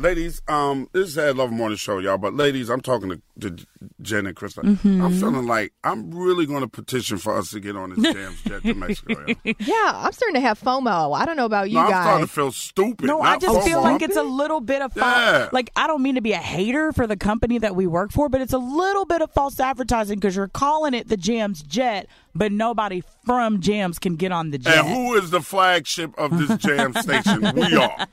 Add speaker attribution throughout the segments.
Speaker 1: Ladies, um, this is Ed Lover Morning Show, y'all. But ladies, I'm talking to, to Jen and Krista. I'm feeling like I'm really going to petition for us to get on this Jams jet to Mexico. y'all.
Speaker 2: Yeah, I'm starting to have FOMO. I don't know about you
Speaker 1: No, I'm
Speaker 2: guys.
Speaker 1: starting to feel stupid.
Speaker 3: No, I just
Speaker 1: FOMO.
Speaker 3: feel like it's a little bit of
Speaker 1: Yeah.
Speaker 3: Like I don't mean to be a hater for the company that we work for, but it's a little bit of false advertising because you're calling it the Jams Jet, but nobody from Jams can get on the jet.
Speaker 1: And who is the flagship of this jam station? We are.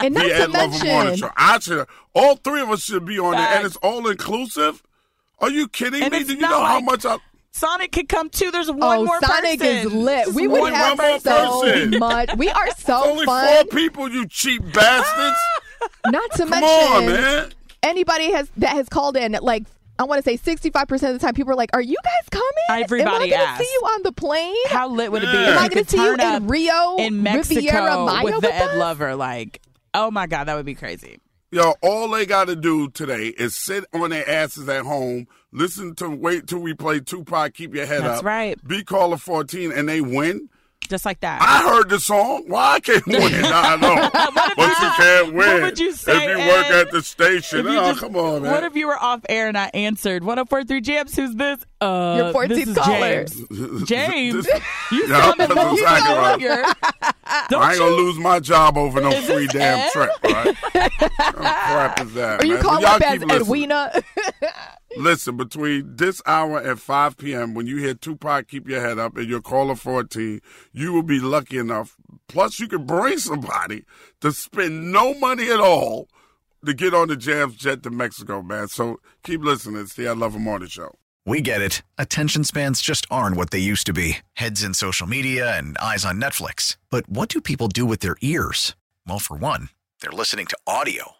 Speaker 2: and not
Speaker 1: the
Speaker 2: to
Speaker 1: Ed Morning
Speaker 2: mention,
Speaker 1: Show. I should, all three of us should be on there, and it's all inclusive. Are you kidding
Speaker 3: And
Speaker 1: me? Do you
Speaker 3: not
Speaker 1: know how much I?
Speaker 3: Sonic could come too. There's one
Speaker 2: oh,
Speaker 3: more
Speaker 2: Sonic
Speaker 3: person.
Speaker 2: is lit.
Speaker 3: Just
Speaker 2: We would
Speaker 1: Only
Speaker 2: have
Speaker 1: one
Speaker 2: so
Speaker 1: person.
Speaker 2: much. We are so
Speaker 1: Only
Speaker 2: fun.
Speaker 1: four people, you cheap bastards.
Speaker 2: Not to
Speaker 1: Come
Speaker 2: mention
Speaker 1: on, man.
Speaker 2: anybody has that has called in like I want to say 65% of the time people are like, "Are you guys coming?
Speaker 3: Everybody
Speaker 2: Am I gonna see you on the plane?
Speaker 3: How lit would it be if
Speaker 2: Am I
Speaker 3: you
Speaker 2: going to see you in Rio,
Speaker 3: in Mexico
Speaker 2: Riviera Maya
Speaker 3: with the Ed
Speaker 2: us?
Speaker 3: Lover? Like, oh my god, that would be crazy.
Speaker 1: Yo, all they got to do today is sit on their asses at home, listen to wait till we play Tupac, keep your head
Speaker 3: That's
Speaker 1: up.
Speaker 3: right.
Speaker 1: Be caller 14 and they win.
Speaker 3: Just like that.
Speaker 1: I heard the song. Why I can't win? I know. but you can't win.
Speaker 3: What would you say,
Speaker 1: if you work
Speaker 3: Ed?
Speaker 1: at the station? Oh,
Speaker 3: just-
Speaker 1: come on, man.
Speaker 3: What if you were off air and I answered 1043 Jams? Who's this? Uh,
Speaker 2: Your 14th
Speaker 3: this
Speaker 2: caller.
Speaker 3: James. James,
Speaker 1: This-
Speaker 3: you
Speaker 1: Yeah,
Speaker 3: sound
Speaker 1: that's
Speaker 3: familiar.
Speaker 1: exactly right.
Speaker 3: familiar. Don't
Speaker 1: I ain't gonna lose my job over no free damn
Speaker 3: Ed?
Speaker 1: trip, all right? What crap is that?
Speaker 2: Are you
Speaker 1: man? But
Speaker 2: calling
Speaker 1: y'all
Speaker 2: up as
Speaker 1: keep.
Speaker 2: Edwina?
Speaker 1: Listen, between this hour and 5 p.m., when you hear Tupac Keep Your Head Up and your caller 14, you will be lucky enough. Plus, you can bring somebody to spend no money at all to get on the Jams jet to Mexico, man. So keep listening. It's the Ed Lover Morning Show.
Speaker 4: We get it. Attention spans just aren't what they used to be heads in social media and eyes on Netflix. But what do people do with their ears? Well, for one, they're listening to audio.